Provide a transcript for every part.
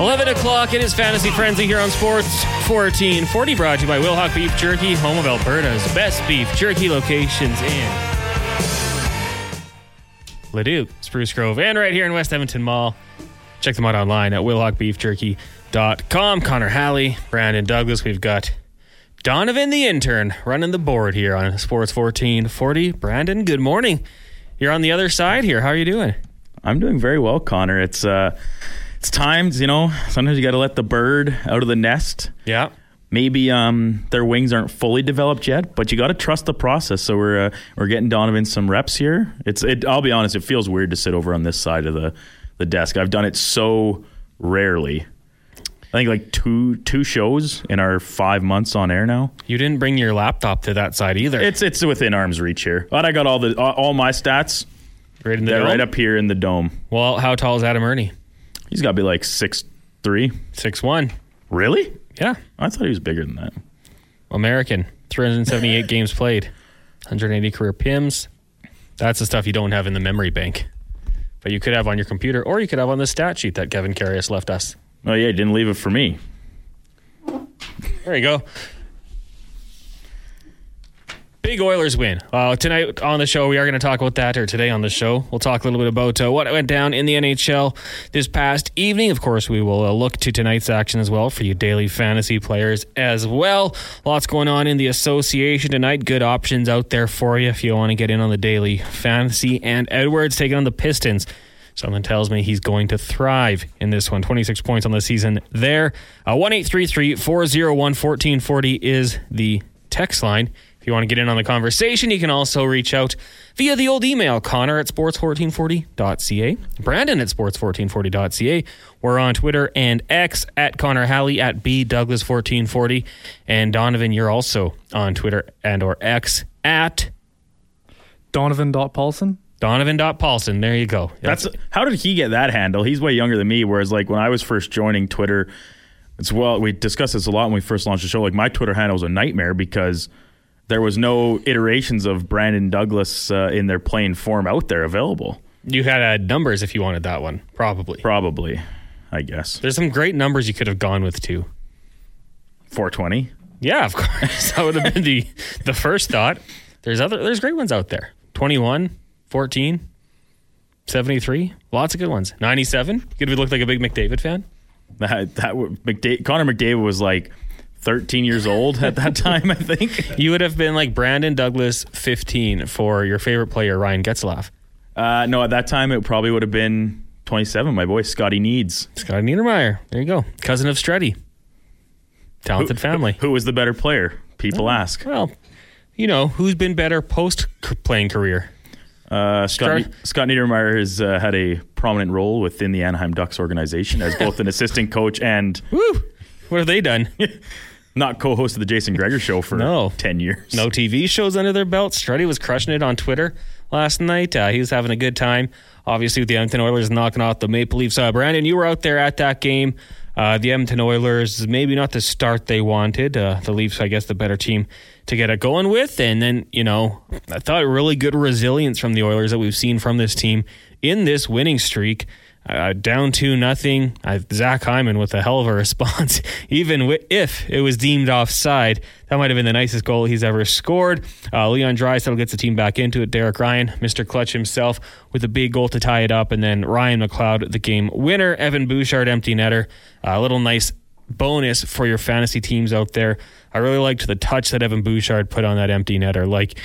11 o'clock, it is Fantasy Frenzy here on Sports 1440, brought to you by Wilhauk Beef Jerky, home of Alberta's best beef jerky locations in Leduc, Spruce Grove, and right here in West Edmonton Mall. Check them out online at wilhaukbeefjerky.com. Connor Halley, Brandon Douglas, we've got Donovan the intern running the board here on Sports 1440. Brandon, good morning. You're on the other side here. How are you doing? I'm doing very well, Connor. It's uh it's times, you know, sometimes you got to let the bird out of the nest. Yeah. Maybe um, their wings aren't fully developed yet, but you got to trust the process. So we're uh, we're getting Donovan some reps here. It's it, I'll be honest, it feels weird to sit over on this side of the the desk. I've done it so rarely. I think like two two shows in our five months on air now. You didn't bring your laptop to that side either. It's it's within arm's reach here. But I got all the all, my stats. right in the dome? right up here in the dome. Well, how tall is Adam Erne? He's got to be like six three. Six one. Really? Yeah. I thought he was bigger than that. American. 378 games played. 180 career PIMs. That's the stuff you don't have in the memory bank. But you could have on your computer or you could have on the stat sheet that Kevin Carius left us. Oh yeah, he didn't leave it for me. There you go. Big Oilers win. Uh, tonight on the show, we are going to talk about that, or today on the show, we'll talk a little bit about uh, what went down in the NHL this past evening. Of course, we will uh, look to tonight's action as well for you daily fantasy players as well. Lots going on in the association tonight. Good options out there for you if you want to get in on the daily fantasy. Ant Edwards taking on the Pistons. Something tells me he's going to thrive in this one. 26 points on the season there. Uh, 1 401 1440 is the text line. If you want to get in on the conversation, you can also reach out via the old email, connor at sports1440.ca, brandon at sports1440.ca. We're on Twitter and X at Connor Halley at B Douglas1440. And Donovan, you're also on Twitter and or X at Donovan.Paulson. Donovan.Paulson. There you go. That's how did he get that handle? He's way younger than me. Whereas like when I was first joining Twitter, it's well we discussed this a lot when we first launched the show. Like my Twitter handle was a nightmare because there was no iterations of Brandon Douglas uh, in their plain form out there available. You had uh, numbers if you wanted that one, probably. Probably, I guess There's some great numbers you could have gone with too. 420. Yeah, of course. that would have been the the first thought. There's other there's great ones out there. 21, 14, 73. Lots of good ones. 97. Could have looked like a big McDavid fan. That that would- McDa- Connor McDavid was like 13 years old at that time. I think. You would have been like Brandon Douglas 15 for your favorite player Ryan Getzlaf. Uh, no, at that time it probably would have been 27. My boy Scotty Needs. Scott Niedermayer. There you go. Cousin of Strutty. Talented family. Who was the better player? People ask. Well, you know, who's been better post playing career? Uh, Scott, Start- Scott Niedermayer has uh, had a prominent role within the Anaheim Ducks organization as both an assistant coach and Woo! What have they done? not co-host of the Jason Gregor show for No. 10 years. no TV shows under their belt. Strutty was crushing it on Twitter last night. Uh, he was having a good time. Obviously, with the Edmonton Oilers knocking off the Maple Leafs. Uh, Brandon, you were out there at that game. Uh, the Edmonton Oilers, maybe not the start they wanted. Uh, the Leafs, I guess, the better team to get it going with. And then, you know, I thought really good resilience from the Oilers that we've seen from this team in this winning streak. Uh, down to nothing. Uh, Zach Hyman with a hell of a response, even wi- if it was deemed offside. That might have been the nicest goal he's ever scored. Uh, Leon Draisaitl gets the team back into it. Derek Ryan, Mr. Clutch himself, with a big goal to tie it up, and then Ryan McLeod, the game winner. Evan Bouchard, empty netter. A little nice bonus for your fantasy teams out there. I really liked the touch that Evan Bouchard put on that empty netter. Like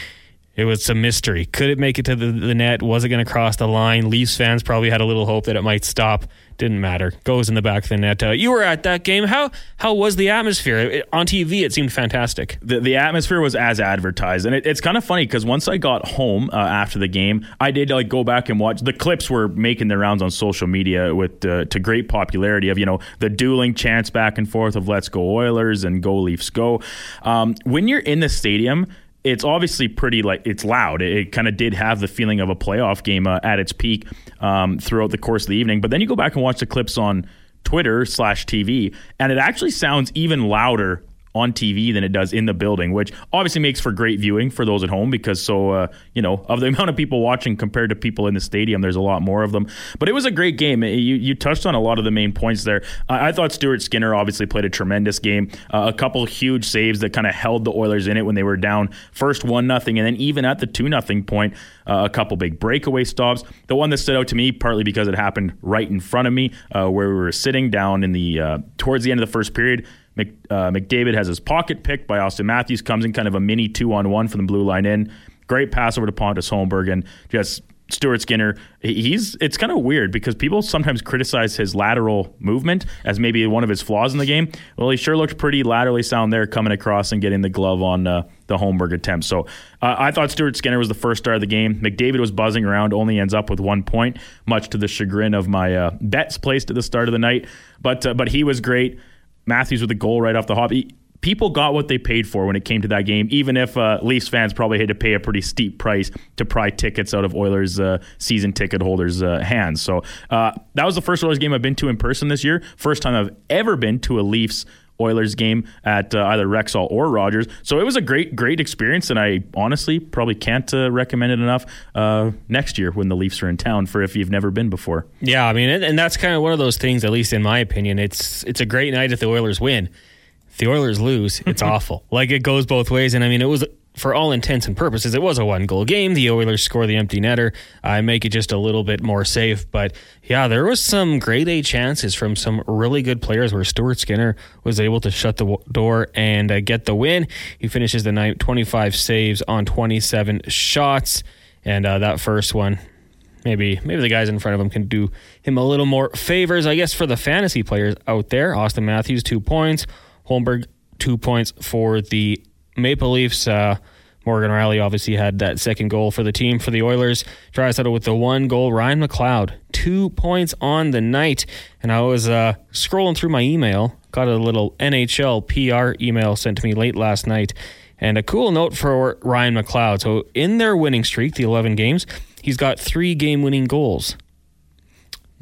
it was some mystery. Could it make it to the, the net? Was it going to cross the line? Leafs fans probably had a little hope that it might stop. Didn't matter. Goes in the back of the net. Uh, you were at that game. How how was the atmosphere It- on TV? It seemed fantastic. the, the atmosphere was as advertised and it, it's kind of funny because once i got home uh, after the game i did like go back and watch the clips were making their rounds on social media with uh, to great popularity of you know the dueling chants back and forth of let's go oilers and go leafs go um, when you're in the stadium it's obviously pretty like it's loud. It, it kind of did have the feeling of a playoff game uh, at its peak um, throughout the course of the evening. But then you go back and watch the clips on Twitter slash TV, and it actually sounds even louder on TV than it does in the building, which obviously makes for great viewing for those at home because so uh, you know of the amount of people watching compared to people in the stadium, there's a lot more of them. But it was a great game. You you touched on a lot of the main points there. I, I thought Stuart Skinner obviously played a tremendous game. Uh, a couple huge saves that kind of held the Oilers in it when they were down first one nothing, and then even at the two nothing point, uh, a couple big breakaway stops. The one that stood out to me partly because it happened right in front of me uh, where we were sitting down in the uh, towards the end of the first period. Mc, uh, McDavid has his pocket picked by Austin Matthews, comes in kind of a mini two on one from the blue line in. Great pass over to Pontus Holmberg and just Stuart Skinner. He's it's kind of weird because people sometimes criticize his lateral movement as maybe one of his flaws in the game. Well, he sure looked pretty laterally sound there, coming across and getting the glove on uh, the Holmberg attempt. So uh, I thought Stuart Skinner was the first star of the game. McDavid was buzzing around, only ends up with one point, much to the chagrin of my uh, bets placed at the start of the night. But uh, but he was great. Matthews with a goal right off the hop. He, people got what they paid for when it came to that game, even if uh, Leafs fans probably had to pay a pretty steep price to pry tickets out of Oilers uh, season ticket holders' uh, hands. So uh, that was the first Oilers game I've been to in person this year. First time I've ever been to a Leafs Oilers game at uh, either Rexall or Rogers. So it was a great, great experience, and I honestly probably can't uh, recommend it enough uh, next year when the Leafs are in town for if you've never been before. Yeah, I mean, and that's kind of one of those things. At least in my opinion, it's it's a great night if the Oilers win. If the Oilers lose, it's awful. Like it goes both ways, and I mean, it was for all intents and purposes, it was a one goal game. The Oilers score the empty netter. I make it just a little bit more safe. But yeah, there was some grade A chances from some really good players where Stuart Skinner was able to shut the door and uh, get the win. He finishes the night 25 saves on 27 shots. And uh, that first one, maybe maybe the guys in front of him can do him a little more favors. I guess for the fantasy players out there, Austin Matthews, two points. Holmberg, two points for the Maple Leafs. Uh, Morgan Rielly obviously had that second goal for the team for the Oilers. Draisaitl with the one goal. Ryan McLeod, two points on the night. And I was uh, scrolling through my email, got a little NHL PR email sent to me late last night. And a cool note for Ryan McLeod. So in their winning streak, the 11 games, he's got three game winning goals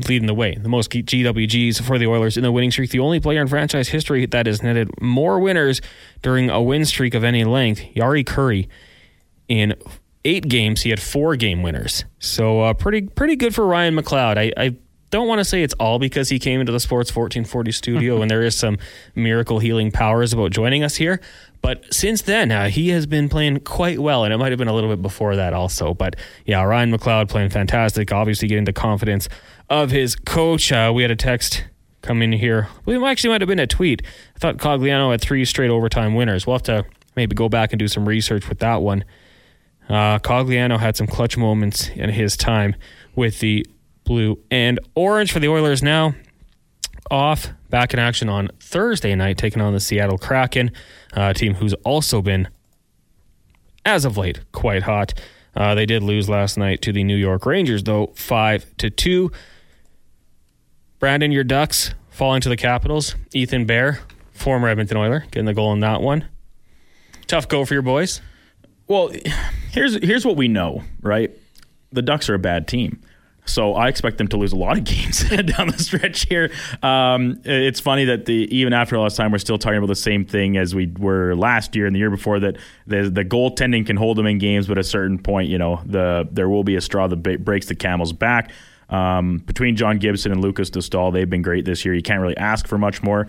leading the way. The most GWGs for the Oilers in the winning streak. The only player in franchise history that has netted more winners during a win streak of any length. Jari Kurri in eight games, he had four game winners. So uh, pretty pretty good for Ryan McLeod. I, I don't want to say it's all because he came into the Sports 1440 studio and there is some miracle healing powers about joining us here. But since then, uh, he has been playing quite well, and it might have been a little bit before that also. But yeah, Ryan McLeod playing fantastic, obviously getting the confidence of his coach. Uh, we had a text come in here. We actually might have been a tweet. I thought Cogliano had three straight overtime winners. We'll have to maybe go back and do some research with that one. Uh, Cogliano had some clutch moments in his time with the blue and orange for the Oilers now. Off, back in action on Thursday night, taking on the Seattle Kraken, uh, team who's also been, as of late, quite hot. Uh, they did lose last night to the New York Rangers, though, five to two. Brandon, your Ducks falling to the Capitals. Ethan Bear, former Edmonton Oiler, getting the goal in that one. Tough go for your boys. Well, here's here's what we know, right? The Ducks are a bad team. So I expect them to lose a lot of games down the stretch here. Um, it's funny that the even after this time, we're still talking about the same thing as we were last year and the year before. That the the goaltending can hold them in games, but at a certain point, you know, the there will be a straw that breaks the camel's back. Um, between John Gibson and Lukas Dostal, they've been great this year. You can't really ask for much more.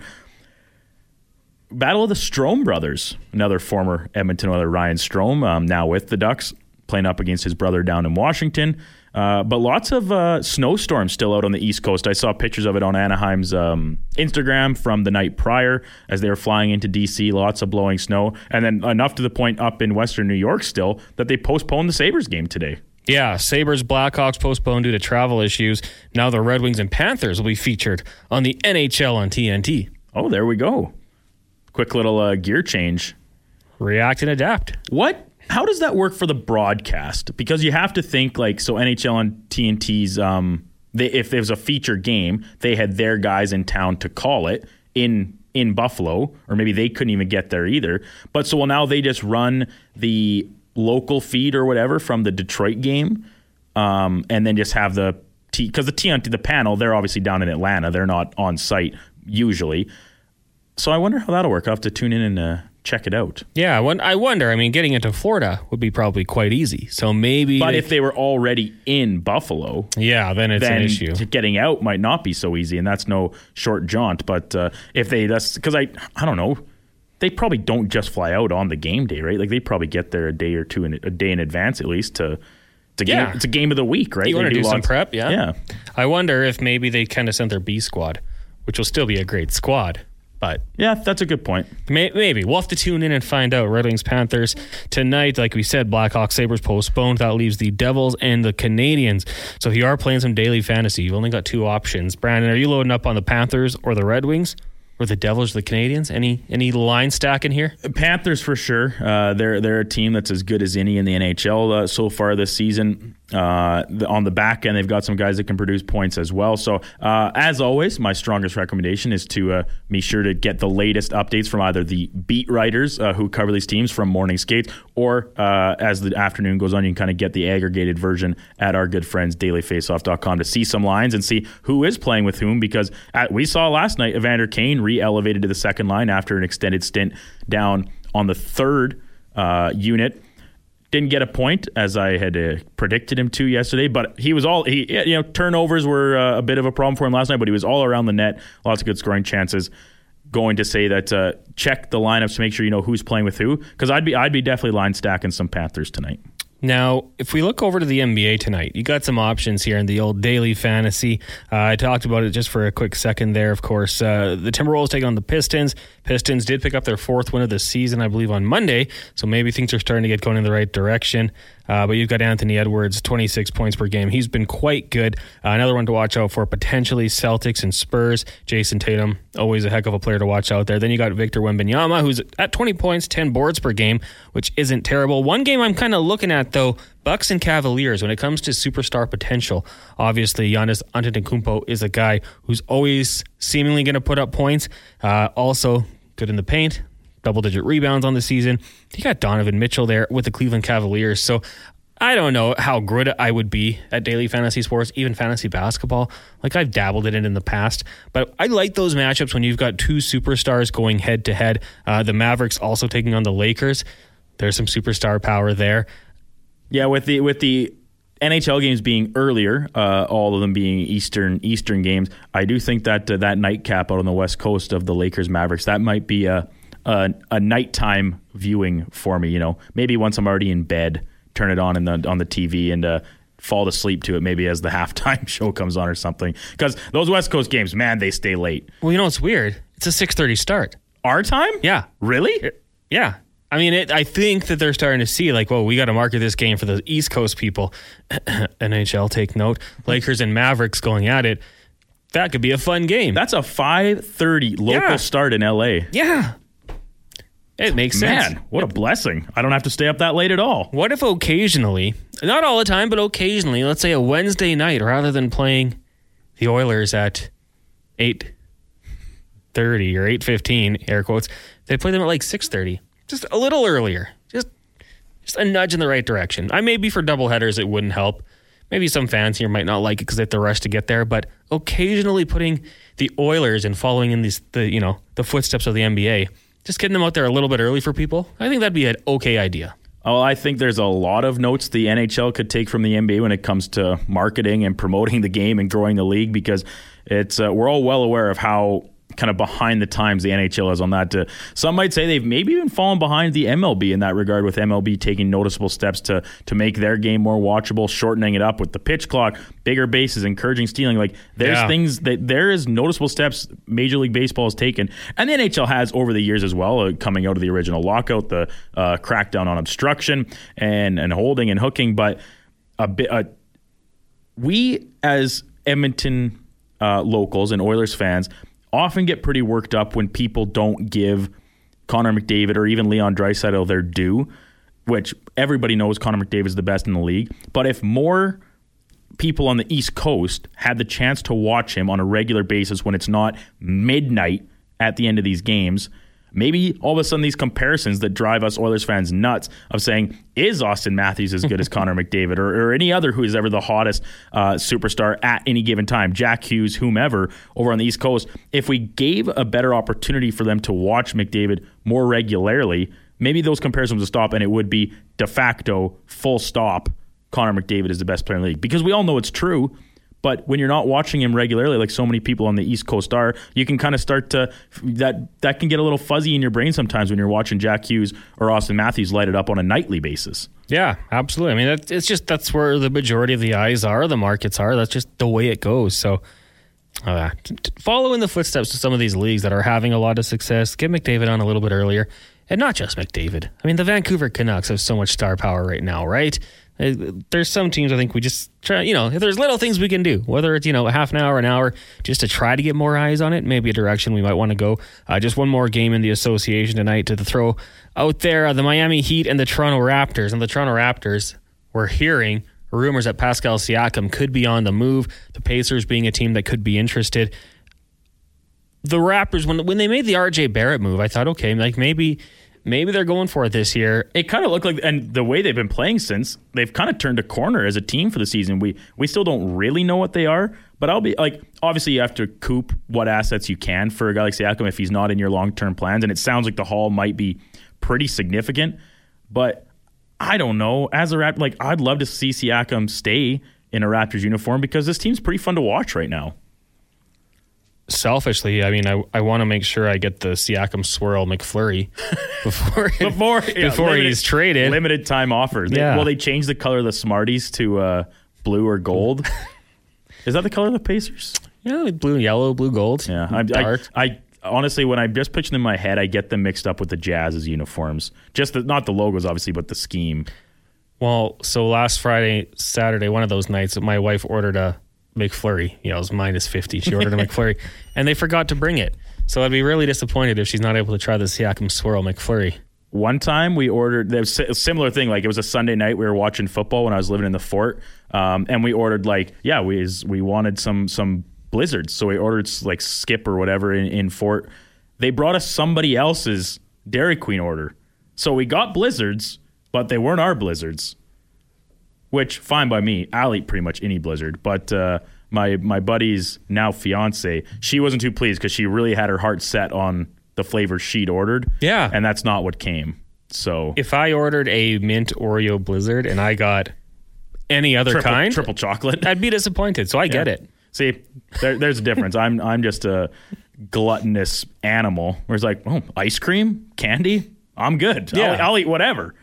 Battle of the Strome brothers, another former Edmonton Oiler, Ryan Strome, um, now with the Ducks, playing up against his brother down in Washington. Uh, but lots of uh, snowstorms still out on the East Coast. I saw pictures of it on Anaheim's um, Instagram from the night prior as they were flying into DC. Lots of blowing snow, and then enough to the point up in Western New York still that they postponed the Sabres game today. Yeah, Sabres Blackhawks postponed due to travel issues. Now the Red Wings and Panthers will be featured on the NHL on TNT. Oh, there we go. Quick little uh, gear change. React and adapt. What? How does that work for the broadcast? Because you have to think like so NHL on TNT's um they, if there was a feature game, they had their guys in town to call it in in Buffalo, or maybe they couldn't even get there either. But so well now they just run the local feed or whatever from the Detroit game, um, and then just have the T because the T on the panel they're obviously down in Atlanta. They're not on site usually. so I wonder how that'll work. I'll have to tune in and uh, check it out. Yeah, I wonder. I mean, getting into Florida would be probably quite easy. So maybe. But they- if they were already in Buffalo, yeah, then it's then an issue. getting out might not be so easy, and that's no short jaunt. But uh, if they that's because I I don't know, they probably don't just fly out on the game day, right? Like they probably get there a day or two in a day in advance at least to. It's a game. Yeah. It's a game of the week, right? You want to do some prep, yeah. Yeah. I wonder if maybe they kind of sent their B squad, which will still be a great squad, but Yeah, that's a good point. Maybe. We'll have to tune in and find out. Red Wings Panthers tonight. Like we said, Blackhawks Sabres postponed. That leaves the Devils and the Canadiens. So if you are playing some daily fantasy, you've only got two options. Brandon, are you loading up on the Panthers or the Red Wings? Or the Devils or the Canadiens? Any any line stack in here? Panthers for sure. Uh, they're they're a team that's as good as any in the NHL uh, so far this season. Uh, the, on the back end, they've got some guys that can produce points as well. So, uh, as always, my strongest recommendation is to uh, be sure to get the latest updates from either the beat writers uh, who cover these teams from Morning Skates, or uh, as the afternoon goes on, you can kind of get the aggregated version at our good friends dailyfaceoff.com to see some lines and see who is playing with whom. Because at, we saw last night Evander Kane re-elevated to the second line after an extended stint down on the third unit didn't get a point as I had uh, predicted him to yesterday, but he was all he you know turnovers were uh, a bit of a problem for him last night, but he was all around the net, lots of good scoring chances. Going to say that uh, check the lineups to make sure you know who's playing with who because I'd be I'd be definitely line stacking some Panthers tonight. Now, if we look over to the NBA tonight, you got some options here in the old daily fantasy. Uh, I talked about it just for a quick second there. Of course, uh, the Timberwolves take on the Pistons. Pistons did pick up their fourth win of the season, I believe, on Monday. So maybe things are starting to get going in the right direction. Uh, but you've got Anthony Edwards, 26 points per game. He's been quite good. Uh, another one to watch out for potentially Celtics and Spurs. Jayson Tatum, always a heck of a player to watch out there. Then you got Victor Wembanyama, who's at 20 points, 10 boards per game, which isn't terrible. One game I'm kind of looking at though, Bucks and Cavaliers. When it comes to superstar potential, obviously Giannis Antetokounmpo is a guy who's always seemingly going to put up points. Uh, also good in the paint, double digit rebounds on the season. He got Donovan Mitchell there with the Cleveland Cavaliers. So I don't know how good I would be at daily fantasy sports, even fantasy basketball. Like I've dabbled in it in the past, but I like those matchups when you've got two superstars going head to head. The Mavericks also taking on the Lakers. There's some superstar power there. Yeah, with the with the NHL games being earlier, uh, all of them being Eastern Eastern games, I do think that uh, that nightcap out on the west coast of the Lakers Mavericks that might be a, a a nighttime viewing for me. You know, maybe once I'm already in bed, turn it on in the on the TV and uh, fall asleep to it. Maybe as the halftime show comes on or something. Because those West Coast games, man, they stay late. Well, you know it's weird? It's a 6:30 start. Our time? Yeah. Really? Yeah. I mean, it, I think that they're starting to see like, well, we got to market this game for the East Coast people. NHL, take note. Lakers and Mavericks going at it. That could be a fun game. That's a 5:30 local Yeah. start in LA. yeah. It makes sense. Man, what a blessing! I don't have to stay up that late at all. What if occasionally, not all the time, but occasionally, let's say a Wednesday night, rather than playing the Oilers at eight thirty or eight fifteen, air quotes, they play them at like six thirty, just a little earlier, just just a nudge in the right direction. I maybe for double headers it wouldn't help. Maybe some fans here might not like it because they have to rush to get there, but occasionally putting the Oilers and following in these the you know the footsteps of the NBA, just getting them out there a little bit early for people, I think that'd be an okay idea. Oh, I think there's a lot of notes the NHL could take from the NBA when it comes to marketing and promoting the game and growing the league because it's uh, we're all well aware of how kind of behind the times the NHL is on that. Uh, some might say they've maybe even fallen behind the MLB in that regard, with MLB taking noticeable steps to to make their game more watchable, shortening it up with the pitch clock, bigger bases, encouraging stealing. Like there's Yeah. things that there is noticeable steps Major League Baseball has taken, and the NHL has over the years as well, uh, coming out of the original lockout, the uh, crackdown on obstruction and and holding and hooking, but a bit. Uh, we as Edmonton uh, locals and Oilers fans often get pretty worked up when people don't give Connor McDavid or even Leon Draisaitl their due, which everybody knows Connor McDavid is the best in the league. But if more people on the East Coast had the chance to watch him on a regular basis when it's not midnight at the end of these games, maybe all of a sudden these comparisons that drive us Oilers fans nuts of saying, is Austin Matthews as good as Connor McDavid or, or, any other who is ever the hottest uh, superstar at any given time, Jack Hughes, whomever, over on the East Coast? If we gave a better opportunity for them to watch McDavid more regularly, maybe those comparisons would stop and it would be de facto, full stop, Connor McDavid is the best player in the league. Because we all know it's true. But when you're not watching him regularly, like so many people on the East Coast are, you can kind of start to that that can get a little fuzzy in your brain sometimes when you're watching Jack Hughes or Austin Matthews light it up on a nightly basis. Yeah, absolutely. I mean, it's just that's where the majority of the eyes are, the markets are. That's just the way it goes. So. Uh, follow in the footsteps of some of these leagues that are having a lot of success. Get McDavid on a little bit earlier. And not just McDavid. I mean, the Vancouver Canucks have so much star power right now, right? Uh, there's some teams I think we just try, you know, if there's little things we can do, whether it's, you know, a half an hour, an hour, just to try to get more eyes on it, maybe a direction we might want to go. Uh, just one more game in the association tonight to throw out there uh, the Miami Heat and the Toronto Raptors. And the Toronto Raptors, we're hearing rumors that Pascal Siakam could be on the move, the Pacers being a team that could be interested. The Raptors, when, when they made the RJ Barrett move, I thought, okay, like maybe maybe they're going for it this year. It kind of looked like, and the way they've been playing since, they've kind of turned a corner as a team for the season. We we still don't really know what they are, but I'll be like, obviously you have to coop what assets you can for a guy like Siakam if he's not in your long term plans, and it sounds like the haul might be pretty significant, but I don't know. As a Raptor, like I'd love to see Siakam stay in a Raptors uniform because this team's pretty fun to watch right now selfishly, I mean, I, I want to make sure I get the Siakam swirl McFlurry before before yeah, before limited, he's traded. Limited time offer. They, yeah. Well, they changed the color of the Smarties to uh, blue or gold. Is that the color of the Pacers? Yeah, blue, yellow, blue, gold. Yeah, I, I, I, honestly, when I just picture them in my head, I get them mixed up with the Jazz's uniforms. Just the, not the logos, obviously, but the scheme. Well, so last Friday, Saturday, one of those nights, my wife ordered a McFlurry. You know, it was minus 50. She ordered a McFlurry and they forgot to bring it. So I'd be really disappointed if she's not able to try the Siakam Swirl McFlurry. One time we ordered there was a similar thing. Like it was a Sunday night. We were watching football when I was living in the fort, um, and we ordered like yeah we we wanted some some blizzards. So we ordered like Skip or whatever in, in fort. They brought us somebody else's Dairy Queen order. So we got blizzards, but they weren't our blizzards which fine by me. I'll eat pretty much any Blizzard, but uh, my my buddy's now fiance, she wasn't too pleased because she really had her heart set on the flavor she'd ordered. Yeah, and that's not what came. So if I ordered a mint Oreo Blizzard and I got any other triple, kind, triple chocolate, I'd be disappointed. So I yeah. get it. See, there, there's a difference. I'm I'm just a gluttonous animal. Where it's like, oh, ice cream, candy, I'm good. Yeah. I'll, I'll eat whatever.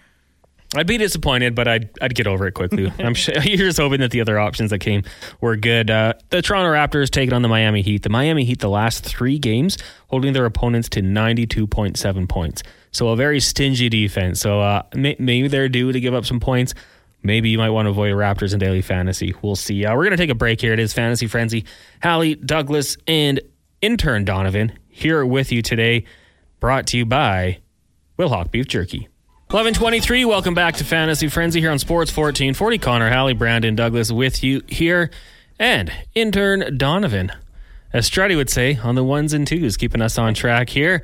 I'd be disappointed, but I'd I'd get over it quickly. I'm sure, you're just hoping that the other options that came were good. Uh, the Toronto Raptors taking on the Miami Heat. The Miami Heat, the last three games, holding their opponents to 92.7 points. So a very stingy defense. So uh, may, maybe they're due to give up some points. Maybe you might want to avoid Raptors in daily fantasy. We'll see. Uh, we're going to take a break here. It is Fantasy Frenzy. Hallie, Douglas, and intern Donovan here with you today. Brought to you by Wilhauk Beef Jerky. 1123, welcome back to Fantasy Frenzy here on Sports 1440. Connor, Hallie, Brandon, Douglas with you here. And intern Donovan, as Strutty would say, on the ones and twos, keeping us on track here.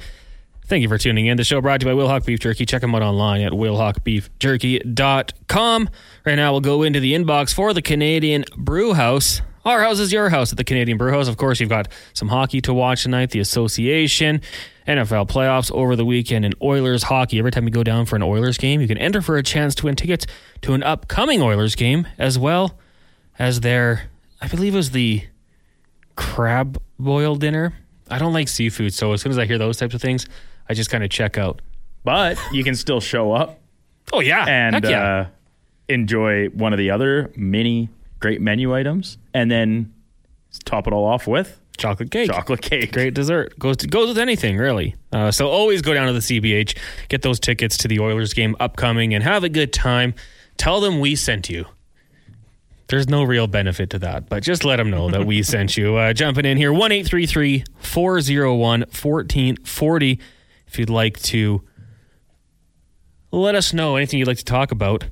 Thank you for tuning in. The show brought to you by Wilhauk Beef Jerky. Check them out online at wilhaukbeefjerky.com. Right now, we'll go into the inbox for the Canadian Brew House. Our house is your house at the Canadian Brew House. Of course, you've got some hockey to watch tonight, the association. NFL playoffs over the weekend and Oilers hockey. Every time you go down for an Oilers game, you can enter for a chance to win tickets to an upcoming Oilers game as well as their, I believe it was the crab boil dinner. I don't like seafood, so as soon as I hear those types of things, I just kind of check out. But you can still show up. Oh yeah, and yeah. Uh, enjoy one of the other many great menu items, and then top it all off with chocolate cake. Chocolate cake. Great dessert. Goes to, goes with anything, really. Uh, so always go down to the CBH, get those tickets to the Oilers game upcoming, and have a good time. Tell them we sent you. There's no real benefit to that, but just let them know that we sent you. Uh, jumping in here, 1 401 1440. If you'd like to let us know anything you'd like to talk about.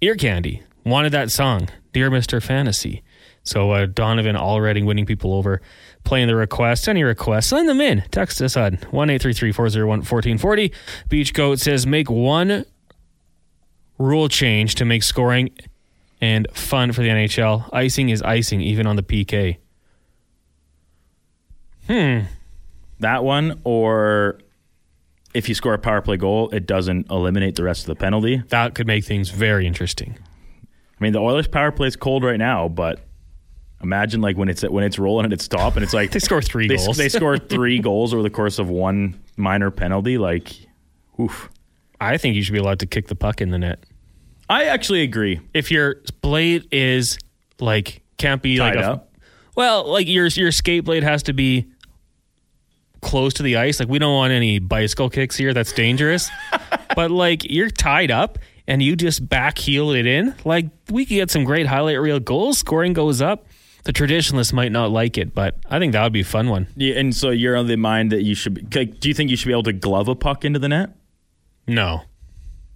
Ear Candy wanted that song, Dear Mr. Fantasy. So uh, Donovan already winning people over, playing the request. Any requests, send them in. Text us on one eight three three four zero one fourteen forty. Beach Goat says make one rule change to make scoring and fun for the NHL. Icing is icing, even on the PK. Hmm. That one, or if you score a power play goal, it doesn't eliminate the rest of the penalty. That could make things very interesting. I mean, the Oilers power play is cold right now, but imagine like when it's when it's rolling at its top and it's like They score three they, goals. they score three goals over the course of one minor penalty. Like, oof. I think you should be allowed to kick the puck in the net. I actually agree. If your blade is like can't be Tied like a up. well, like your your skate blade has to be close to the ice. Like we don't want any bicycle kicks here. That's dangerous. but like you're tied up and you just back heel it in. Like we could get some great highlight reel goals. Scoring goes up. The traditionalists might not like it, but I think that would be a fun one. Yeah, and so you're on the mind that you should. Be, like, do you think you should be able to glove a puck into the net? No,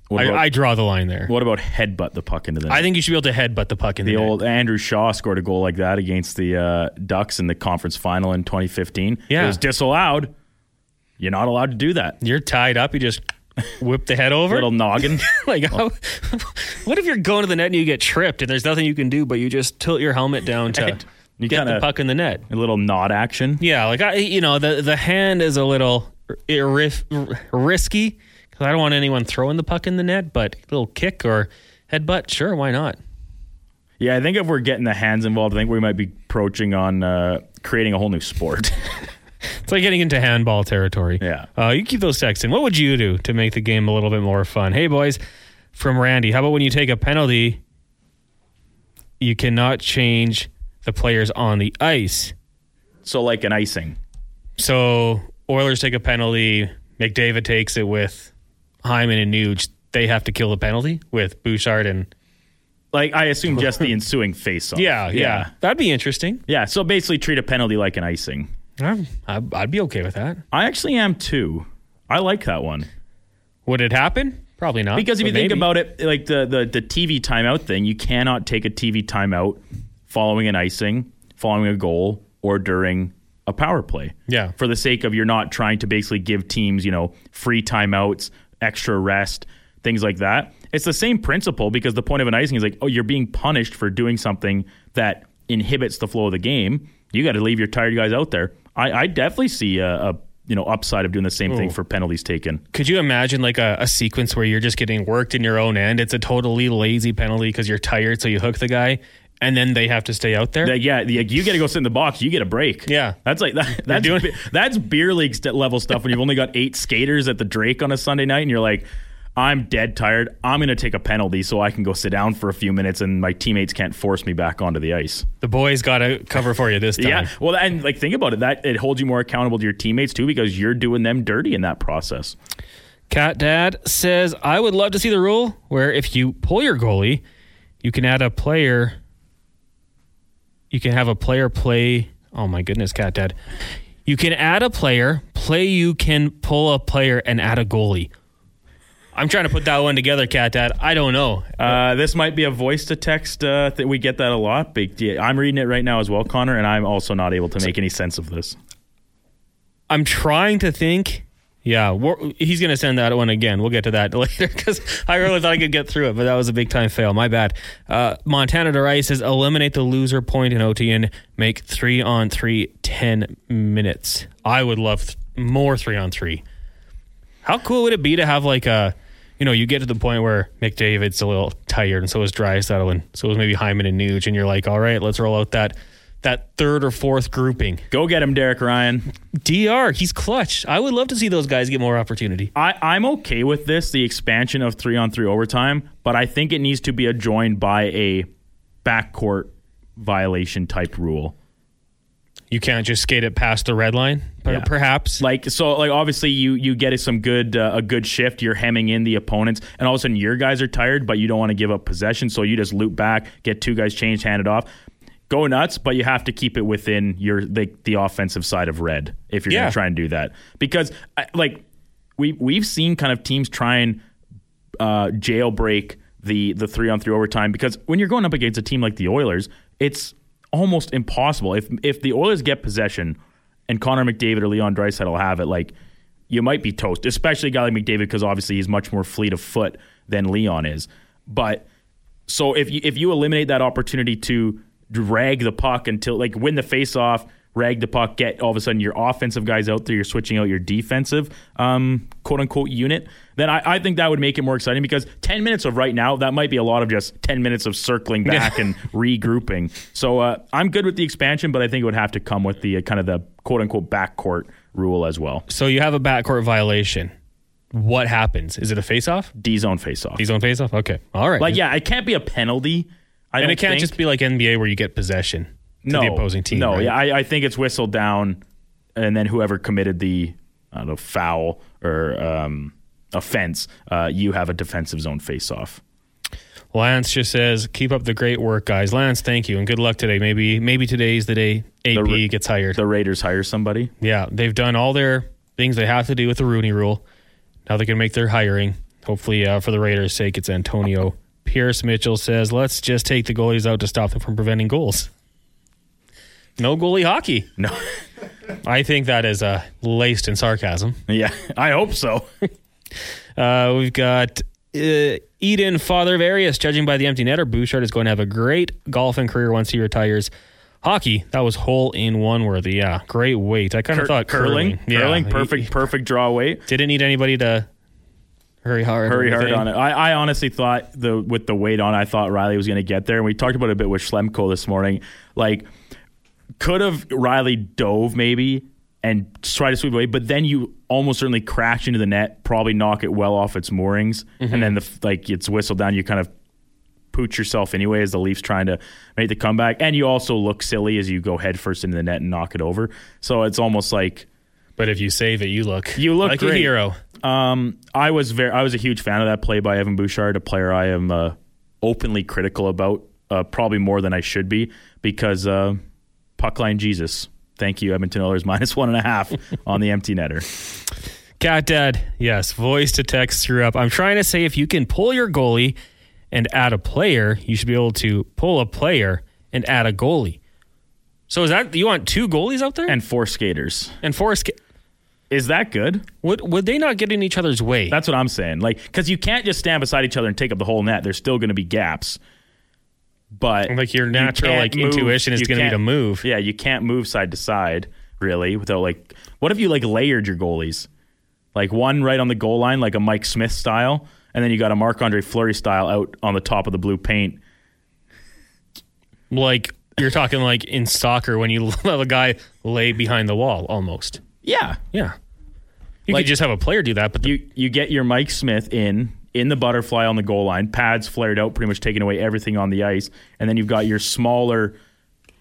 What about, I, I draw the line there. what about headbutt the puck into the net? I think you should be able to headbutt the puck in the, the old Andrew Shaw scored a goal like that against the uh, Ducks in the conference final in 2015. Yeah. It was disallowed. You're not allowed to do that. You're tied up. You just whip the head over. Little noggin. like, how, what if you're going to the net and you get tripped and there's nothing you can do but you just tilt your helmet down to Right. You get the puck in the net? a little nod action. Yeah, like I, you know, the the hand is a little irif, risky because I don't want anyone throwing the puck in the net. But a little kick or headbutt, sure, why not? Yeah, I think if we're getting the hands involved, I think we might be approaching on uh, creating a whole new sport. It's like getting into handball territory. Yeah. Uh, you keep those texts in. What would you do to make the game a little bit more fun? Hey, boys, from Randy, how about when you take a penalty, you cannot change the players on the ice? so, like an icing. So Oilers take a penalty. McDavid takes it with Hyman and Nuge. They have to kill the penalty with Bouchard and Like, I assume just the ensuing face off. yeah, yeah, that'd be interesting. Yeah, so basically treat a penalty like an icing. I'd, I'd be okay with that. I actually am too. I like that one. Would it happen? Probably not. Because if you think maybe. about it, like the, the, the TV timeout thing, you cannot take a TV timeout following an icing, following a goal, or during a power play. Yeah. For the sake of you're not trying to basically give teams, you know, free timeouts, extra rest, things like that. It's the same principle because the point of an icing is like, oh, you're being punished for doing something that inhibits the flow of the game. You got to leave your tired guys out there. I, I definitely see a, a you know upside of doing the same thing for penalties taken. Could you imagine like a, a sequence where you're just getting worked in your own end? It's a totally lazy penalty because you're tired, so you hook the guy, and then they have to stay out there. That, yeah, the, you get to go sit in the box. You get a break. Yeah. that's like that, that's doing- that's beer league level stuff. When you've only got eight skaters at the Drake on a Sunday night, and you're like, I'm dead tired. I'm going to take a penalty so I can go sit down for a few minutes, and my teammates can't force me back onto the ice. the boys got to cover for you this time. Yeah, well, and like think about it. That it holds you more accountable to your teammates too, because you're doing them dirty in that process. Cat Dad says, I would love to see the rule where if you pull your goalie, you can add a player. You can have a player play. Oh my goodness, Cat Dad. You can add a player, play, you can pull a player and add a goalie. I'm trying to put that one together, Cat Dad. I don't know. Uh, this might be a voice to text. Uh, that we get that a lot. But I'm reading it right now as well, Connor, and I'm also not able to make any sense of this. I'm trying to think. Yeah, we're, he's going to send that one again. We'll get to that later because I really thought I could get through it, but that was a big time fail. My bad. Uh, Montana DeRice says eliminate the loser point in OT and make three on three 10 minutes. I would love th- more three on three. How cool would it be to have like a, you know, you get to the point where McDavid's a little tired and so is Draisaitl and so is maybe Hyman and Nuge and you're like, all right, let's roll out that that third or fourth grouping. Go get him, Derek Ryan. DR, he's clutch. I would love to see those guys get more opportunity. I, I'm okay with this, the expansion of three on three overtime, but I think it needs to be adjoined by a backcourt violation type rule. You can't just skate it past the red line, Yeah. perhaps. Like so, like obviously you you get some good uh, a good shift. You're hemming in the opponents, and all of a sudden your guys are tired, but you don't want to give up possession, so you just loop back, get two guys changed, hand it off, go nuts. But you have to keep it within your the, the offensive side of red if you're Yeah. to try and do that, because like we we've seen kind of teams try and uh, jailbreak the the three on three overtime because when you're going up against a team like the Oilers, it's almost impossible. If if the Oilers get possession and Connor McDavid or Leon Draisaitl have it, like you might be toast. Especially a guy like McDavid because obviously he's much more fleet of foot than Leon is. But so if you if you eliminate that opportunity to drag the puck until like win the face off rag the puck, get all of a sudden your offensive guys out there, you're switching out your defensive um, quote unquote unit, then I, I, think that would make it more exciting because 10 minutes of right now, that might be a lot of just 10 minutes of circling back and regrouping. So uh, I'm good with the expansion, but I think it would have to come with the uh, kind of the quote unquote backcourt rule as well. So you have a backcourt violation. What happens? Is it a face off? D zone face off. D zone face off? Okay. All right. Like, yeah, it can't be a penalty. I and it can't think. just be like NBA where you get possession no, the opposing team. No, right? yeah, I, I, think it's whistled down, and then whoever committed the I don't know foul or um, offense, uh, you have a defensive zone face off. Lance just says, "Keep up the great work, guys." Lance, thank you and good luck today. Maybe maybe today's the day AP the, gets hired. The Raiders hire somebody. Yeah, they've done all their things they have to do with the Rooney Rule. Now they can make their hiring. Hopefully, uh, for the Raiders' sake, it's Antonio Pierce. Mitchell says, "Let's just take the goalies out to stop them from preventing goals." No goalie hockey. No. I think that is uh, laced in sarcasm. Yeah, I hope so. uh, we've got uh, Eden, father of Arias, judging by the empty netter. Bouchard is going to have a great golfing career once he retires. Hockey, that was hole in one worthy. Yeah, great weight. I kind of Cur- thought curling. Curling, curling perfect, he, perfect draw weight. Didn't need anybody to hurry hard. Hurry hard on it. I, I honestly thought the with the weight on, I thought Rielly was going to get there. And we talked about it a bit with Schlemko this morning. Like – could have Rielly dove maybe and try to sweep away, but then you almost certainly crash into the net, probably knock it well off its moorings, mm-hmm. and then the like it's whistled down. You kind of pooch yourself anyway as the Leafs trying to make the comeback, and you also look silly as you go headfirst into the net and knock it over. So it's almost like. But if you save it, you look you look like great. a hero. Um, I was very I was a huge fan of that play by Evan Bouchard, a player I am uh, openly critical about, uh, probably more than I should be because. Uh, Puckline Jesus. Thank you, Edmonton Oilers minus one and a half on the empty netter. Cat Dad, yes, voice to text threw up. I'm trying to say if you can pull your goalie and add a player, you should be able to pull a player and add a goalie. So is that you want two goalies out there and four skaters and four skaters? Is that good? Would would they not get in each other's way? That's what I'm saying. Like, because you can't just stand beside each other and take up the whole net. There's still going to be gaps but like your natural you like move. intuition is going to be to move. Yeah, you can't move side to side really without like. What if you like layered your goalies, like one right on the goal line, like a Mike Smith style, and then you got a Marc Andre Fleury style out on the top of the blue paint. Like you're talking like in soccer when you let a guy lay behind the wall almost. Yeah, yeah. You like, could just have a player do that, but the- you you get your Mike Smith in in the butterfly on the goal line, pads flared out, pretty much taking away everything on the ice. And then you've got your smaller,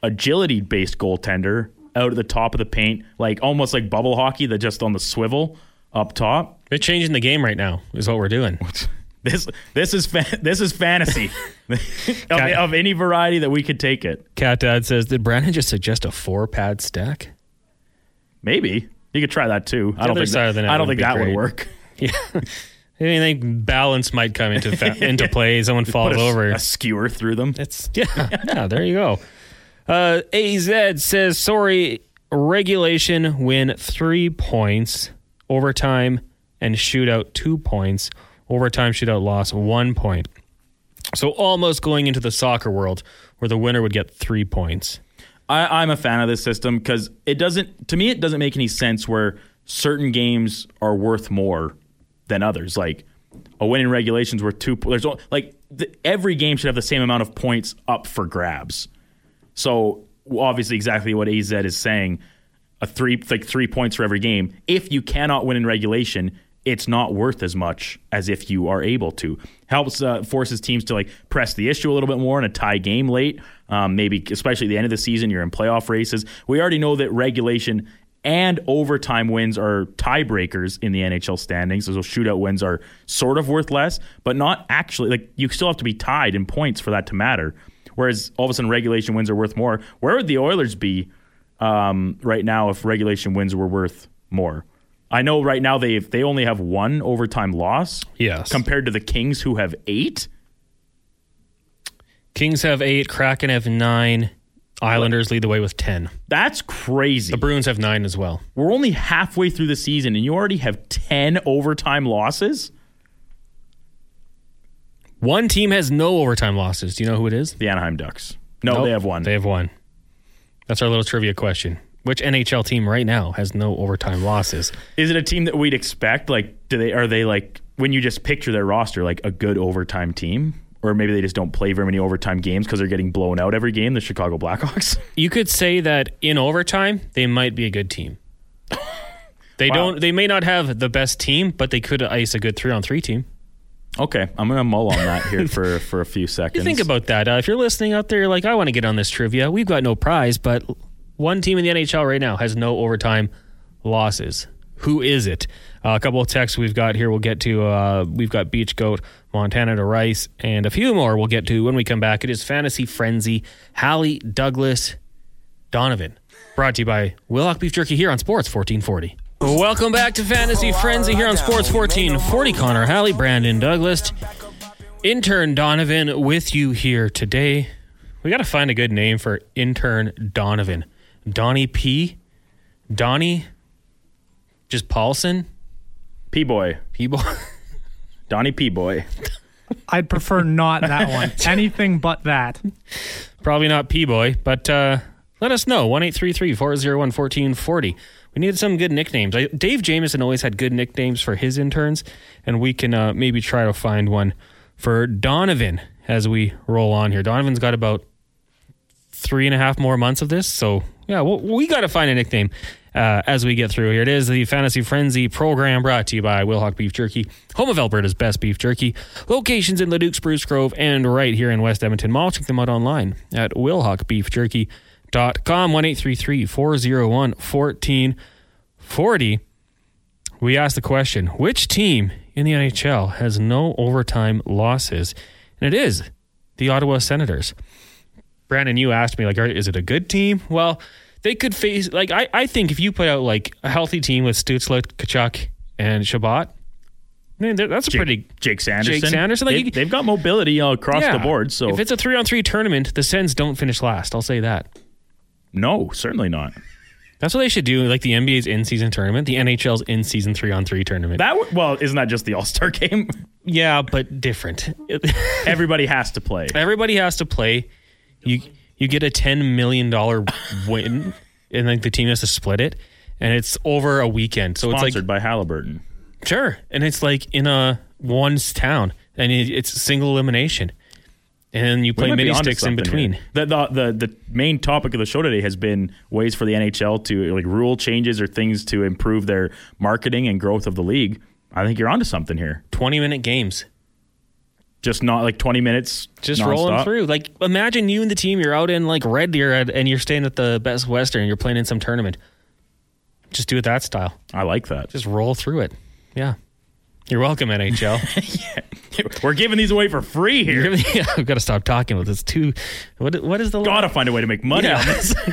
agility based goaltender out at the top of the paint, like almost like bubble hockey, that just on the swivel up top. They're changing the game right now, is what we're doing. This this is fa- this is fantasy of, of, any variety that we could take it. Cat Dad says, "Did Brandon just suggest a four pad stack? Maybe you could try that too. The I don't think that, I don't think that great. would work. Yeah, I mean, think balance might come into fa- into play. Someone falls a, over, a skewer through them. It's yeah, yeah. There you go. Uh, Az says sorry. Regulation win three points, overtime and shootout two points, overtime shootout loss one point. So almost going into the soccer world where the winner would get three points. I, I'm a fan of this system because it doesn't. To me, it doesn't make any sense where certain games are worth more than others. Like a win in regulations worth two. There's like the, every game should have the same amount of points up for grabs. So obviously, exactly what AZ is saying. A three like three points for every game. If you cannot win in regulation, it's not worth as much as if you are able to. Helps uh, forces teams to like press the issue a little bit more in a tie game late. Um, maybe especially at the end of the season, you're in playoff races. We already know that regulation and overtime wins are tiebreakers in the NHL standings. So shootout wins are sort of worth less, but not actually. Like you still have to be tied in points for that to matter. Whereas all of a sudden regulation wins are worth more. Where would the Oilers be um, right now if regulation wins were worth more? I know right now they they only have one overtime loss. Yes, compared to the Kings who have eight. Kings have eight. Kraken have nine. Islanders lead the way with 10. That's crazy. The Bruins have nine as well. We're only halfway through the season and you already have 10 overtime losses? One team has no overtime losses. Do you know who it is? The Anaheim Ducks. No, Nope. they have one. They have one. That's our little trivia question. Which NHL team right now has no overtime losses? Is it a team that we'd expect? Like, do they are they like when you just picture their roster like a good overtime team, or maybe they just don't play very many overtime games because they're getting blown out every game? The Chicago Blackhawks. You could say that in overtime, they might be a good team. They Wow. don't. They may not have the best team, but they could ice a good three on three team. okay, I'm gonna mull on that here for for a few seconds. You think about that. Uh, if you're listening out there, you're like, I want to get on this trivia. We've got no prize, but one team in the NHL right now has no overtime losses. Who is it? Uh, a couple of texts we've got here. We'll get to. Uh, we've got Beach Goat, Montana to Rice, and a few more. We'll get to when we come back. It is Fantasy Frenzy. Halley Douglas Donovan, brought to you by Wilhauk Beef Jerky here on Sports 1440. Welcome back to Fantasy Frenzy here on Sports 1440. Connor Halley, Brandon Douglas, intern Donovan with you here today. We got to find a good name for intern Donovan. Donnie P. Donnie. Just Paulson. P boy, P. Boy. Donnie P boy. I'd prefer not that one. Anything but that. Probably not P. Boy, but uh, let us know. 1 401 1440. We need some good nicknames. I, Dave Jameson always had good nicknames for his interns, and we can uh, maybe try to find one for Donovan as we roll on here. Donovan's got about three and a half more months of this. So, yeah, we we got to find a nickname uh, as we get through here. It is the Fantasy Frenzy program brought to you by Wilhauk Beef Jerky, home of Alberta's best beef jerky. Locations in Leduc, Spruce Grove, and right here in West Edmonton Mall. Check them out online at wilhaukbeefjerky.com, 1 401 1440. We asked the question which team in the NHL has no overtime losses? And it is the Ottawa Senators. Brandon, you asked me, like, is it a good team? Well, they could face, like, I, I think if you put out, like, a healthy team with Stützle, Tkachuk, and Chabot, man, that- that's a pretty. Jake Sanderson. Jake Sanderson, like, they, you- they've got mobility across Yeah. the board. So if it's a three on three tournament, the Sens don't finish last. I'll say that. no, certainly not. That's what they should do, like the NBA's in season tournament, the NHL's in season three on three tournament. That w- well, isn't that just the All Star game? yeah, but different. Everybody has to play. Everybody has to play. You you get a ten million dollar win, and like the team has to split it, and it's over a weekend. So Sponsored it's like by Halliburton. sure, and it's like in a one town, and it, it's single elimination, and you play mini sticks in between. The, the the the main topic of the show today has been ways for the NHL to like rule changes or things to improve their marketing and growth of the league. I think you're onto something here. Twenty minute games. Just not like 20 minutes, just nonstop. rolling through. Like, imagine you and the team, you're out in like Red Deer and you're staying at the Best Western, you're playing in some tournament. Just do it that style. I like that. Just roll through it. Yeah. You're welcome, NHL. We're giving these away for free here. Yeah, I've got to stop talking with this. Too, what, what is the Gotta find a way to make money Yeah. on this.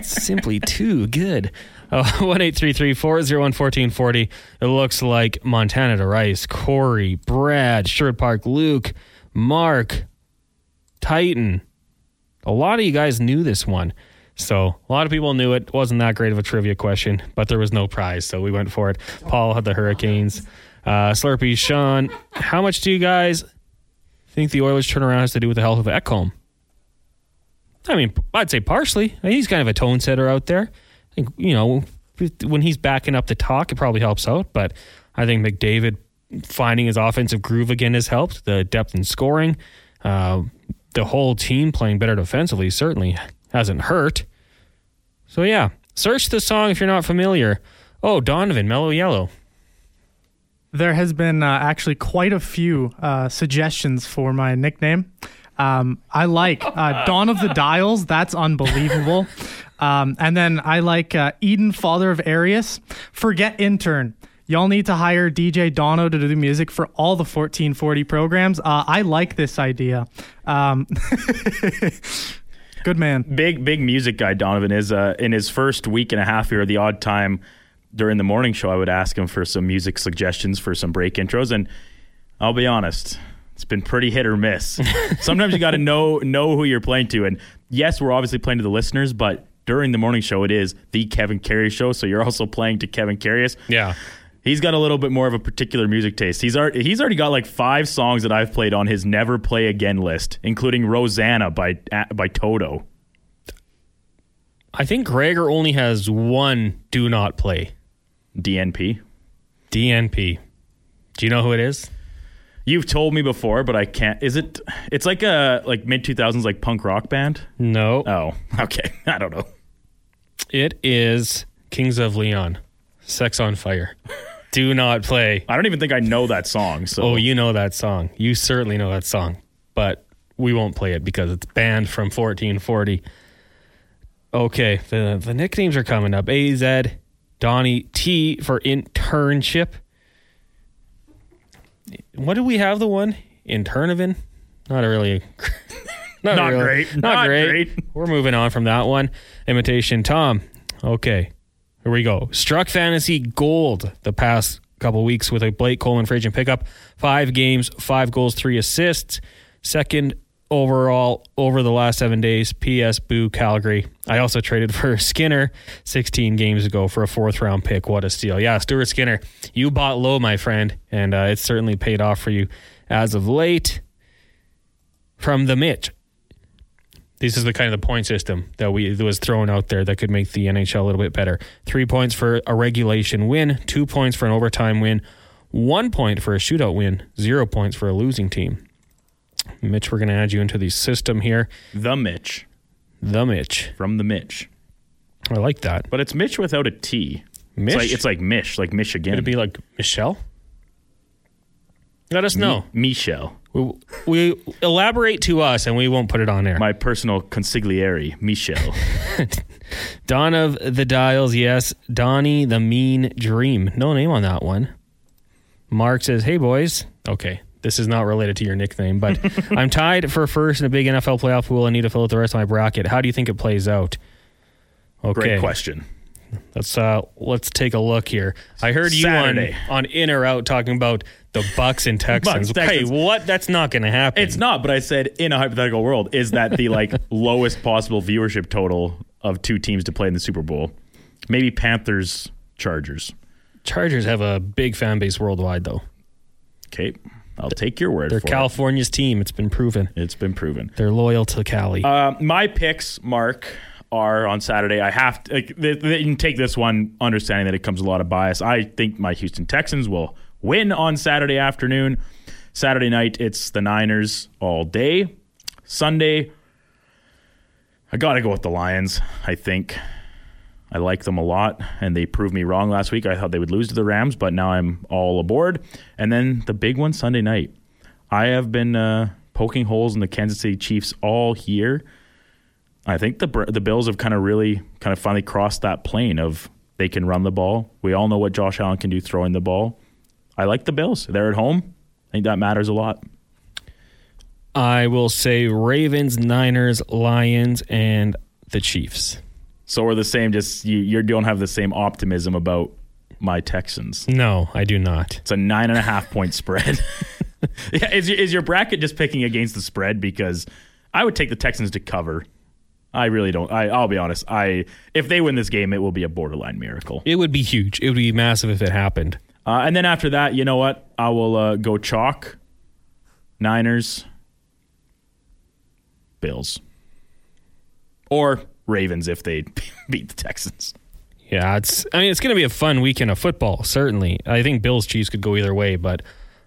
It's simply too good. Oh, One eight three three four zero one fourteen forty. It looks like Montana to Rice, Corey, Brad, Sherwood Park, Luke, Mark, Titan. A lot of you guys knew this one. So a lot of people knew it. Wasn't that great of a trivia question, but there was no prize, so we went for it. Paul had the Hurricanes. Uh, Slurpee, Sean, how much do you guys think the Oilers turnaround has to do with the health of Ekholm? I mean, I'd say partially. He's kind of a tone setter out there. I think, you know, when he's backing up the talk, it probably helps out. But I think McDavid finding his offensive groove again has helped. The depth in scoring, uh, the whole team playing better defensively certainly hasn't hurt. So, yeah, search the song if you're not familiar. Oh, Donovan, Mellow Yellow. There has been uh, actually quite a few uh, suggestions for my nickname. Um, I like uh, Dawn of the Dials. That's unbelievable. Um, and then I like uh, Eden, Father of Arius. Forget intern. Y'all need to hire DJ Dono to do the music for all the 1440 programs. Uh, I like this idea. Um, good man. big big music guy Donovan is uh, in his first week and a half here. The odd time during the morning show, I would ask him for some music suggestions for some break intros, and I'll be honest, It's been pretty hit or miss. Sometimes you got to know know who you're playing to, and yes, we're obviously playing to the listeners, but during the morning show, it is the Kevin Karius show, so you're also playing to Kevin Karius. Yeah. He's got a little bit more of a particular music taste. He's already, he's already got like five songs that I've played on his never play again list, including Rosanna by uh, by Toto. I think Gregor only has one do not play. DNP. DNP. Do you know who it is? You've told me before, but I can't. Is it? It's like a like mid two thousands like punk rock band. No. Oh, okay. I don't know. It is Kings of Leon. Sex on Fire. Do not play. I don't even think I know that song. So Oh, you know that song. You certainly know that song. But we won't play it because it's banned from 1440. Okay, the the nicknames are coming up. AZ, Donnie T for internship. What do we have the one? Internivin? Not really. Not, Not really. great. Not, Not great. great. We're moving on from that one. Imitation Tom. Okay. Here we go. Struck fantasy gold the past couple weeks with a Blake Coleman Frazier pickup. Five games, five goals, three assists. Second overall over the last seven days. P.S. Boo Calgary. I also traded for Skinner 16 games ago for a fourth round pick. What a steal. Yeah, Stuart Skinner, you bought low, my friend, and uh, it's certainly paid off for you as of late. From the Mitch. This is the kind of the point system that we was thrown out there that could make the NHL a little bit better. Three points for a regulation win, two points for an overtime win, one point for a shootout win, zero points for a losing team. Mitch, we're going to add you into the system here. the Mitch The Mitch. from the Mitch, I like that. but it's Mitch without a T. Mitch? It's like it's like Mish, like Michigan. Could it be like Michelle? Let us know. Michelle. We, we elaborate to us and we won't put it on air. my personal consigliere, Michelle. Don of the Dials, yes. Donnie the Mean Dream. No name on that one. Mark says, Hey, boys. Okay. This is not related to your nickname, but I'm tied for first in a big NFL playoff pool and need to fill out the rest of my bracket. How do you think it plays out? Okay. Great question. Let's uh let's take a look here. I heard you on, on in or out talking about the Bucs and Texans. Bucs, Hey, what? That's not going to happen. It's not, but I said in a hypothetical world, is that the like lowest possible viewership total of two teams to play in the Super Bowl? Maybe Panthers, Chargers. Chargers have a big fan base worldwide, though. Okay, I'll take your word They're for California's team. It's been proven. it. It's been proven. They're loyal to Cali. Uh, my picks, Mark, are on Saturday. I have to like, they, they can take this one, understanding that it comes a lot of bias. I think my Houston Texans will win on Saturday afternoon. Saturday night, it's the Niners all day. Sunday, I got to go with the Lions. I think I like them a lot, and they proved me wrong last week. I thought they would lose to the Rams, but now I'm all aboard. And then the big one Sunday night. I have been uh, poking holes in the Kansas City Chiefs all year. I think the the Bills have kind of really kind of finally crossed that plane of they can run the ball. We all know what Josh Allen can do throwing the ball. I like the Bills. They're at home. I think that matters a lot. I will say Ravens, Niners, Lions, and the Chiefs. So we're the same. Just you, you don't have the same optimism about my Texans. No, I do not. It's a nine and a half point spread. yeah, is your, is your bracket just picking against the spread? Because I would take the Texans to cover. I really don't. I, I'll be honest. I if they win this game, it will be a borderline miracle. It would be huge. It would be massive if it happened. Uh, and then after that, you know what? I will uh, go chalk. Niners, Bills, or Ravens if they beat the Texans. Yeah, it's. I mean, it's going to be a fun weekend of football. Certainly, I think Bills Chiefs could go either way, but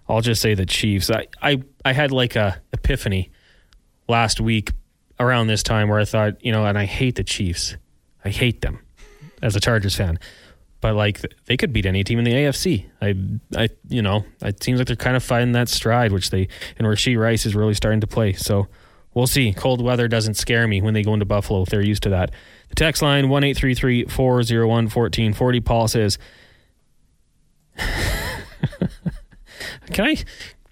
I'll just say the Chiefs. I I, I had like a epiphany last week around this time where I thought, you know, and I hate the Chiefs. I hate them as a Chargers fan. But like they could beat any team in the AFC. I, I, you know, it seems like they're kind of finding that stride, which they and Rashee Rice is really starting to play. So we'll see. Cold weather doesn't scare me when they go into Buffalo. They're used to that. The text line one eight three three four zero one fourteen forty. Paul says, "Can I?"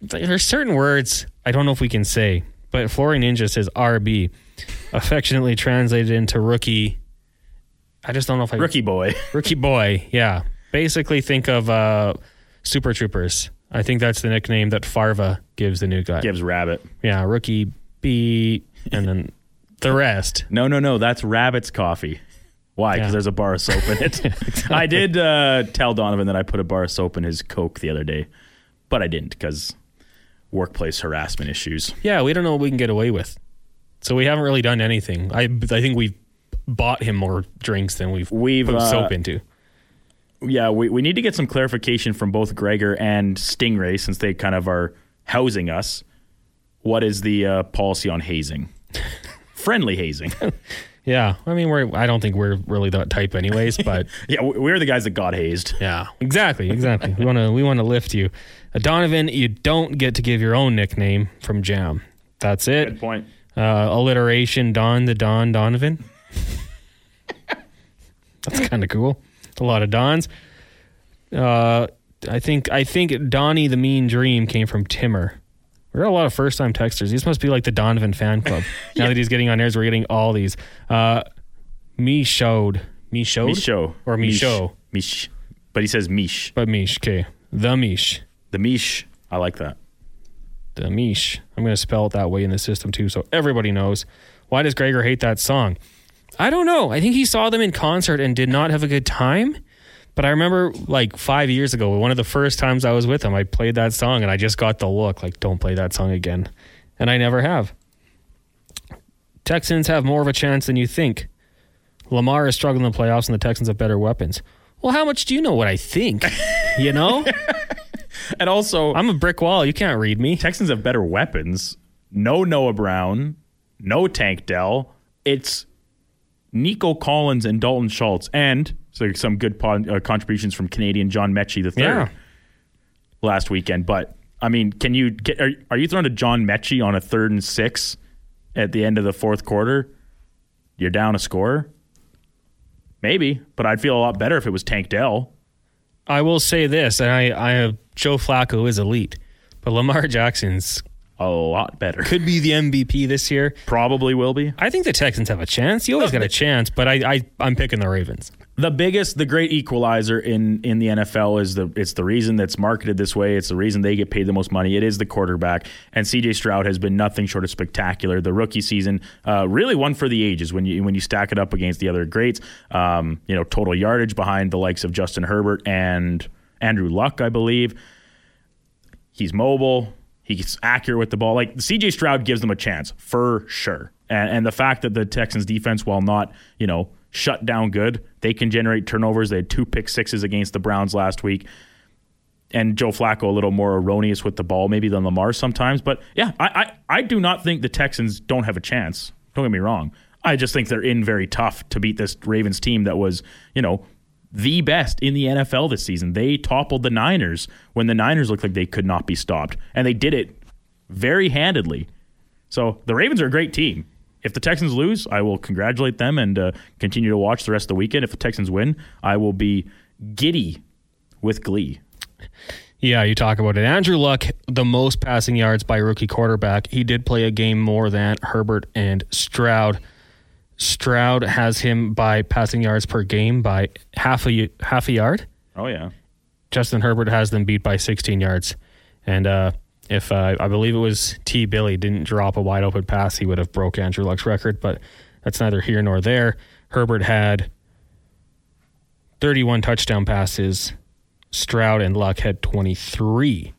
There's certain words I don't know if we can say, but Flooring Ninja says RB, affectionately translated into rookie. I just don't know if I Rookie boy. Rookie boy, yeah. Basically, think of uh, Super Troopers. I think that's the nickname that Farva gives the new guy. Gives Rabbit. Yeah, rookie B, and then the rest. No, no, no. That's Rabbit's coffee. Why? Because Yeah. there's a bar of soap in it. I did uh, tell Donovan that I put a bar of soap in his Coke the other day, but I didn't because workplace harassment issues. Yeah, we don't know what we can get away with. So we haven't really done anything. I I think we've bought him more drinks than we've, We've, put uh, soap into. Yeah, we, we need to get some clarification from both Gregor and Stingray since they kind of are housing us. What is the uh, policy on hazing? Friendly hazing. Yeah, I mean we're I don't think we're really that type anyways, but yeah, we- we're the guys that got hazed. yeah, exactly, exactly. we want to we want to lift you, uh, Donovan. You don't get to give your own nickname from Jam. That's it. Good point. Uh, alliteration, Don the Don Donovan. That's kind of cool. A lot of Dons. Uh, I think I think Donnie the Mean Dream came from Timmer. We got a lot of first time texters. These must be like the Donovan fan club. Now that he's getting on airs, we're getting all these. Uh, me showed. Me showed? Micho. Or Micho. Mish. But he says Mish. But Mish, okay. The Mish. The Mish. I like that. The Mish. I'm going to spell it that way in the system too, so everybody knows. Why does Gregor hate that song? I don't know. I think he saw them in concert and did not have a good time. But I remember like five years ago, one of the first times I was with him, I played that song and I just got the look like, don't play that song again. And I never have. Texans have more of a chance than you think. Lamar is struggling in the playoffs and the Texans have better weapons. Well, how much do you know what I think? You know? And also, I'm a brick wall. You can't read me. Texans have better weapons. No Noah Brown, no Tank Dell. It's Nico Collins and Dalton Schultz, and so some good pod, uh, contributions from Canadian John Metchie the third Yeah. last weekend. But I mean, can you get? Are, are you throwing to John Metchie on a third and six at the end of the fourth quarter? You're down a score. Maybe, but I'd feel a lot better if it was Tank Dell. I will say this, and I, I have Joe Flacco is elite, but Lamar Jackson's A lot better. could be the MVP this year. Probably will be. I think the Texans have a chance. You always got a chance, but I, I I'm picking the Ravens. The biggest the great equalizer in in the NFL is the it's the reason that's marketed this way. It's the reason they get paid the most money. It is the quarterback. And CJ Stroud has been nothing short of spectacular. The rookie season uh, really one for the ages when you when you stack it up against the other greats. Um, you know total yardage behind the likes of Justin Herbert and Andrew Luck I believe. He's mobile. He's accurate with the ball. Like CJ Stroud gives them a chance for sure. And, and the fact that the Texans defense while not you know shut down good. They can generate turnovers. They had two pick sixes against the Browns last week. And Joe Flacco a little more erroneous with the ball maybe than Lamar sometimes. But yeah I, I, I do not think the Texans don't have a chance. Don't get me wrong. I just think they're in very tough to beat this Ravens team that was you know the best in the NFL this season. They toppled the Niners when the Niners looked like they could not be stopped, and they did it very handedly. So the Ravens are a great team. If the Texans lose, I will congratulate them and uh, continue to watch the rest of the weekend. If the Texans win, I will be giddy with glee. Yeah, you talk about it. Andrew Luck, the most passing yards by rookie quarterback. He did play a game more than Herbert and Stroud. Stroud has him by passing yards per game by half a half a yard. Oh yeah, Justin Herbert has them beat by 16 yards. And uh, if uh, I believe it was T. Billy didn't drop a wide open pass, he would have broke Andrew Luck's record. But that's neither here nor there. Herbert had 31 touchdown passes. Stroud and Luck had 23.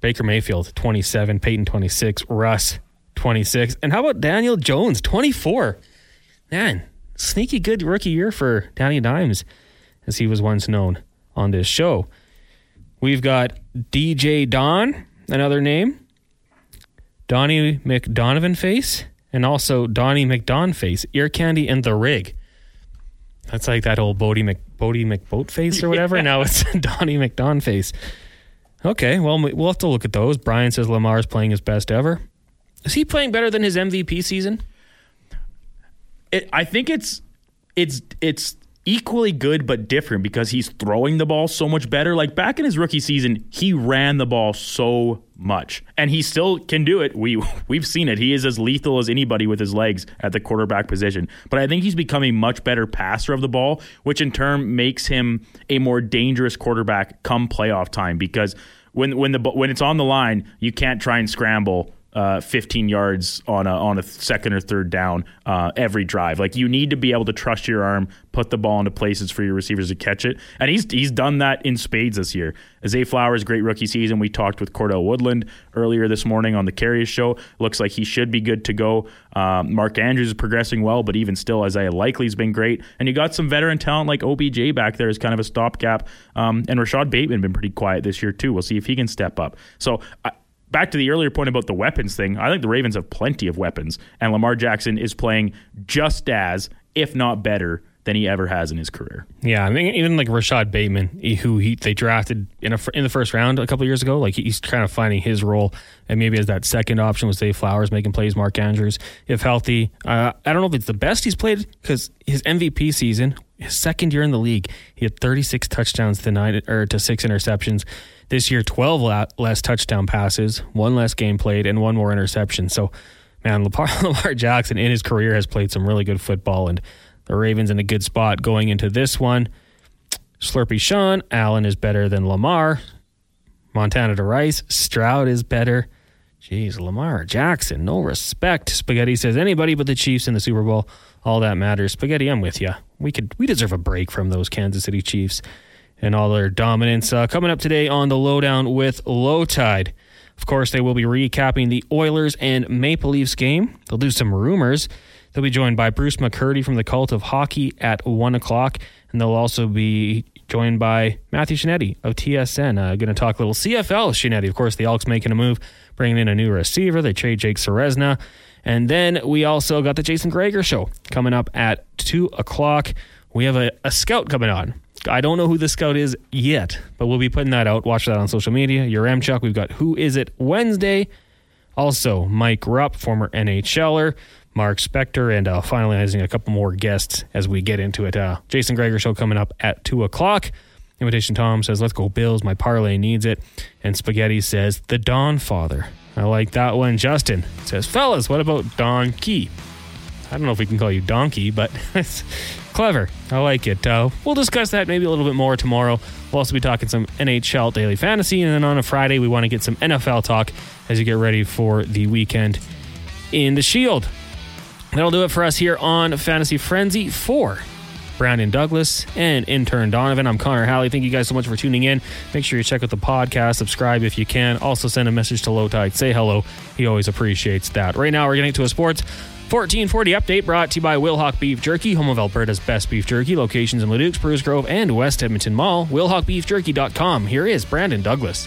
Baker Mayfield 27, Peyton 26, Russ 26, and how about Daniel Jones 24? Man, sneaky good rookie year for Danny Dimes, as he was once known on this show. We've got DJ Don, another name, Donnie McDonovan face, and also Donnie McDon face, ear candy and the rig. That's like that old Bodie Mc Bodie McBoat face or whatever. Now it's Donnie McDon face. Okay, well we'll have to look at those. Brian says Lamar's playing his best ever. Is he playing better than his MVP season? it, I think it's it's it's equally good but different because he's throwing the ball so much better. Like back in his rookie season, he ran the ball so much, and he still can do it. We we've seen it. He is as lethal as anybody with his legs at the quarterback position. But I think he's becoming a much better passer of the ball, which in turn makes him a more dangerous quarterback come playoff time because when when the when it's on the line, you can't try and scramble uh, 15 yards on a on a second or third down uh, every drive. Like you need to be able to trust your arm, put the ball into places for your receivers to catch it, and he's he's done that in spades this year. Zay Flowers, great rookie season. We talked with Cordell Woodland earlier this morning on the Karius show. Looks like he should be good to go. Um, Mark Andrews is progressing well, but even still, Isaiah Likely's been great, and you got some veteran talent like OBJ back there as kind of a stopgap, um, and Rashod Bateman been pretty quiet this year too. We'll see if he can step up. So. I, back to the earlier point about the weapons thing, I think the Ravens have plenty of weapons, and Lamar Jackson is playing just as, if not better, than he ever has in his career. Yeah, I mean, even like Rashod Bateman, who he they drafted in a, in the first round a couple years ago, like he's kind of finding his role, and maybe as that second option with Zay Flowers making plays, Mark Andrews, if healthy. Uh, I don't know if it's the best he's played because his MVP season, his second year in the league, he had 36 touchdowns to nine or to six interceptions. This year, 12 less touchdown passes, one less game played, and one more interception. So, man, Lamar, Lamar Jackson in his career has played some really good football, and the Ravens in a good spot going into this one. Slurpy Sean, Allen is better than Lamar. Montana to Rice, Stroud is better. Jeez, Lamar Jackson, no respect. Spaghetti says anybody but the Chiefs in the Super Bowl. All that matters. Spaghetti, I'm with you. We could we deserve a break from those Kansas City Chiefs and all their dominance. Uh, coming up today on the lowdown with Low Tide. Of course, they will be recapping the Oilers and Maple Leafs game. They'll do some rumors. They'll be joined by Bruce McCurdy from the Cult of Hockey at 1 o'clock. And they'll also be joined by Matthew Scianitti of TSN. Uh, going to talk a little CFL Scianitti. Of course, the Elks making a move, bringing in a new receiver. They trade Jake Ceresna. And then we also got the Jason Gregor show coming up at 2 o'clock. We have a, a scout coming on. I don't know who the scout is yet, but we'll be putting that out. Watch that on social media. Your Chuck. We've got Who Is It Wednesday. Also, Mike Rupp, former NHLer, Mark Spector, and uh, finalizing a couple more guests as we get into it. Uh, Jason Gregor show coming up at 2 o'clock. Invitation Tom says, Let's go, Bills. My parlay needs it. And Spaghetti says, The Dawn Father. I like that one. Justin says, Fellas, what about Donkey? I don't know if we can call you Donkey, but it's clever. I like it. Uh, we'll discuss that maybe a little bit more tomorrow. We'll also be talking some NHL daily fantasy, and then on a Friday we want to get some NFL talk as you get ready for the weekend in the Shield. That'll do it for us here on Fantasy Frenzy Brandon Douglas and intern Donovan. I'm Connor Halley. Thank you guys so much for tuning in. Make sure you check out the podcast, subscribe if you can. Also send a message to Low Tide. Say hello. He always appreciates that. Right now we're getting to a sports 1440 update brought to you by Wilhauk Beef Jerky, home of Alberta's best beef jerky. Locations in Leduc, Spruce Grove, and West Edmonton Mall. WilhaukBeefJerky.com. Here is Brandon Douglas.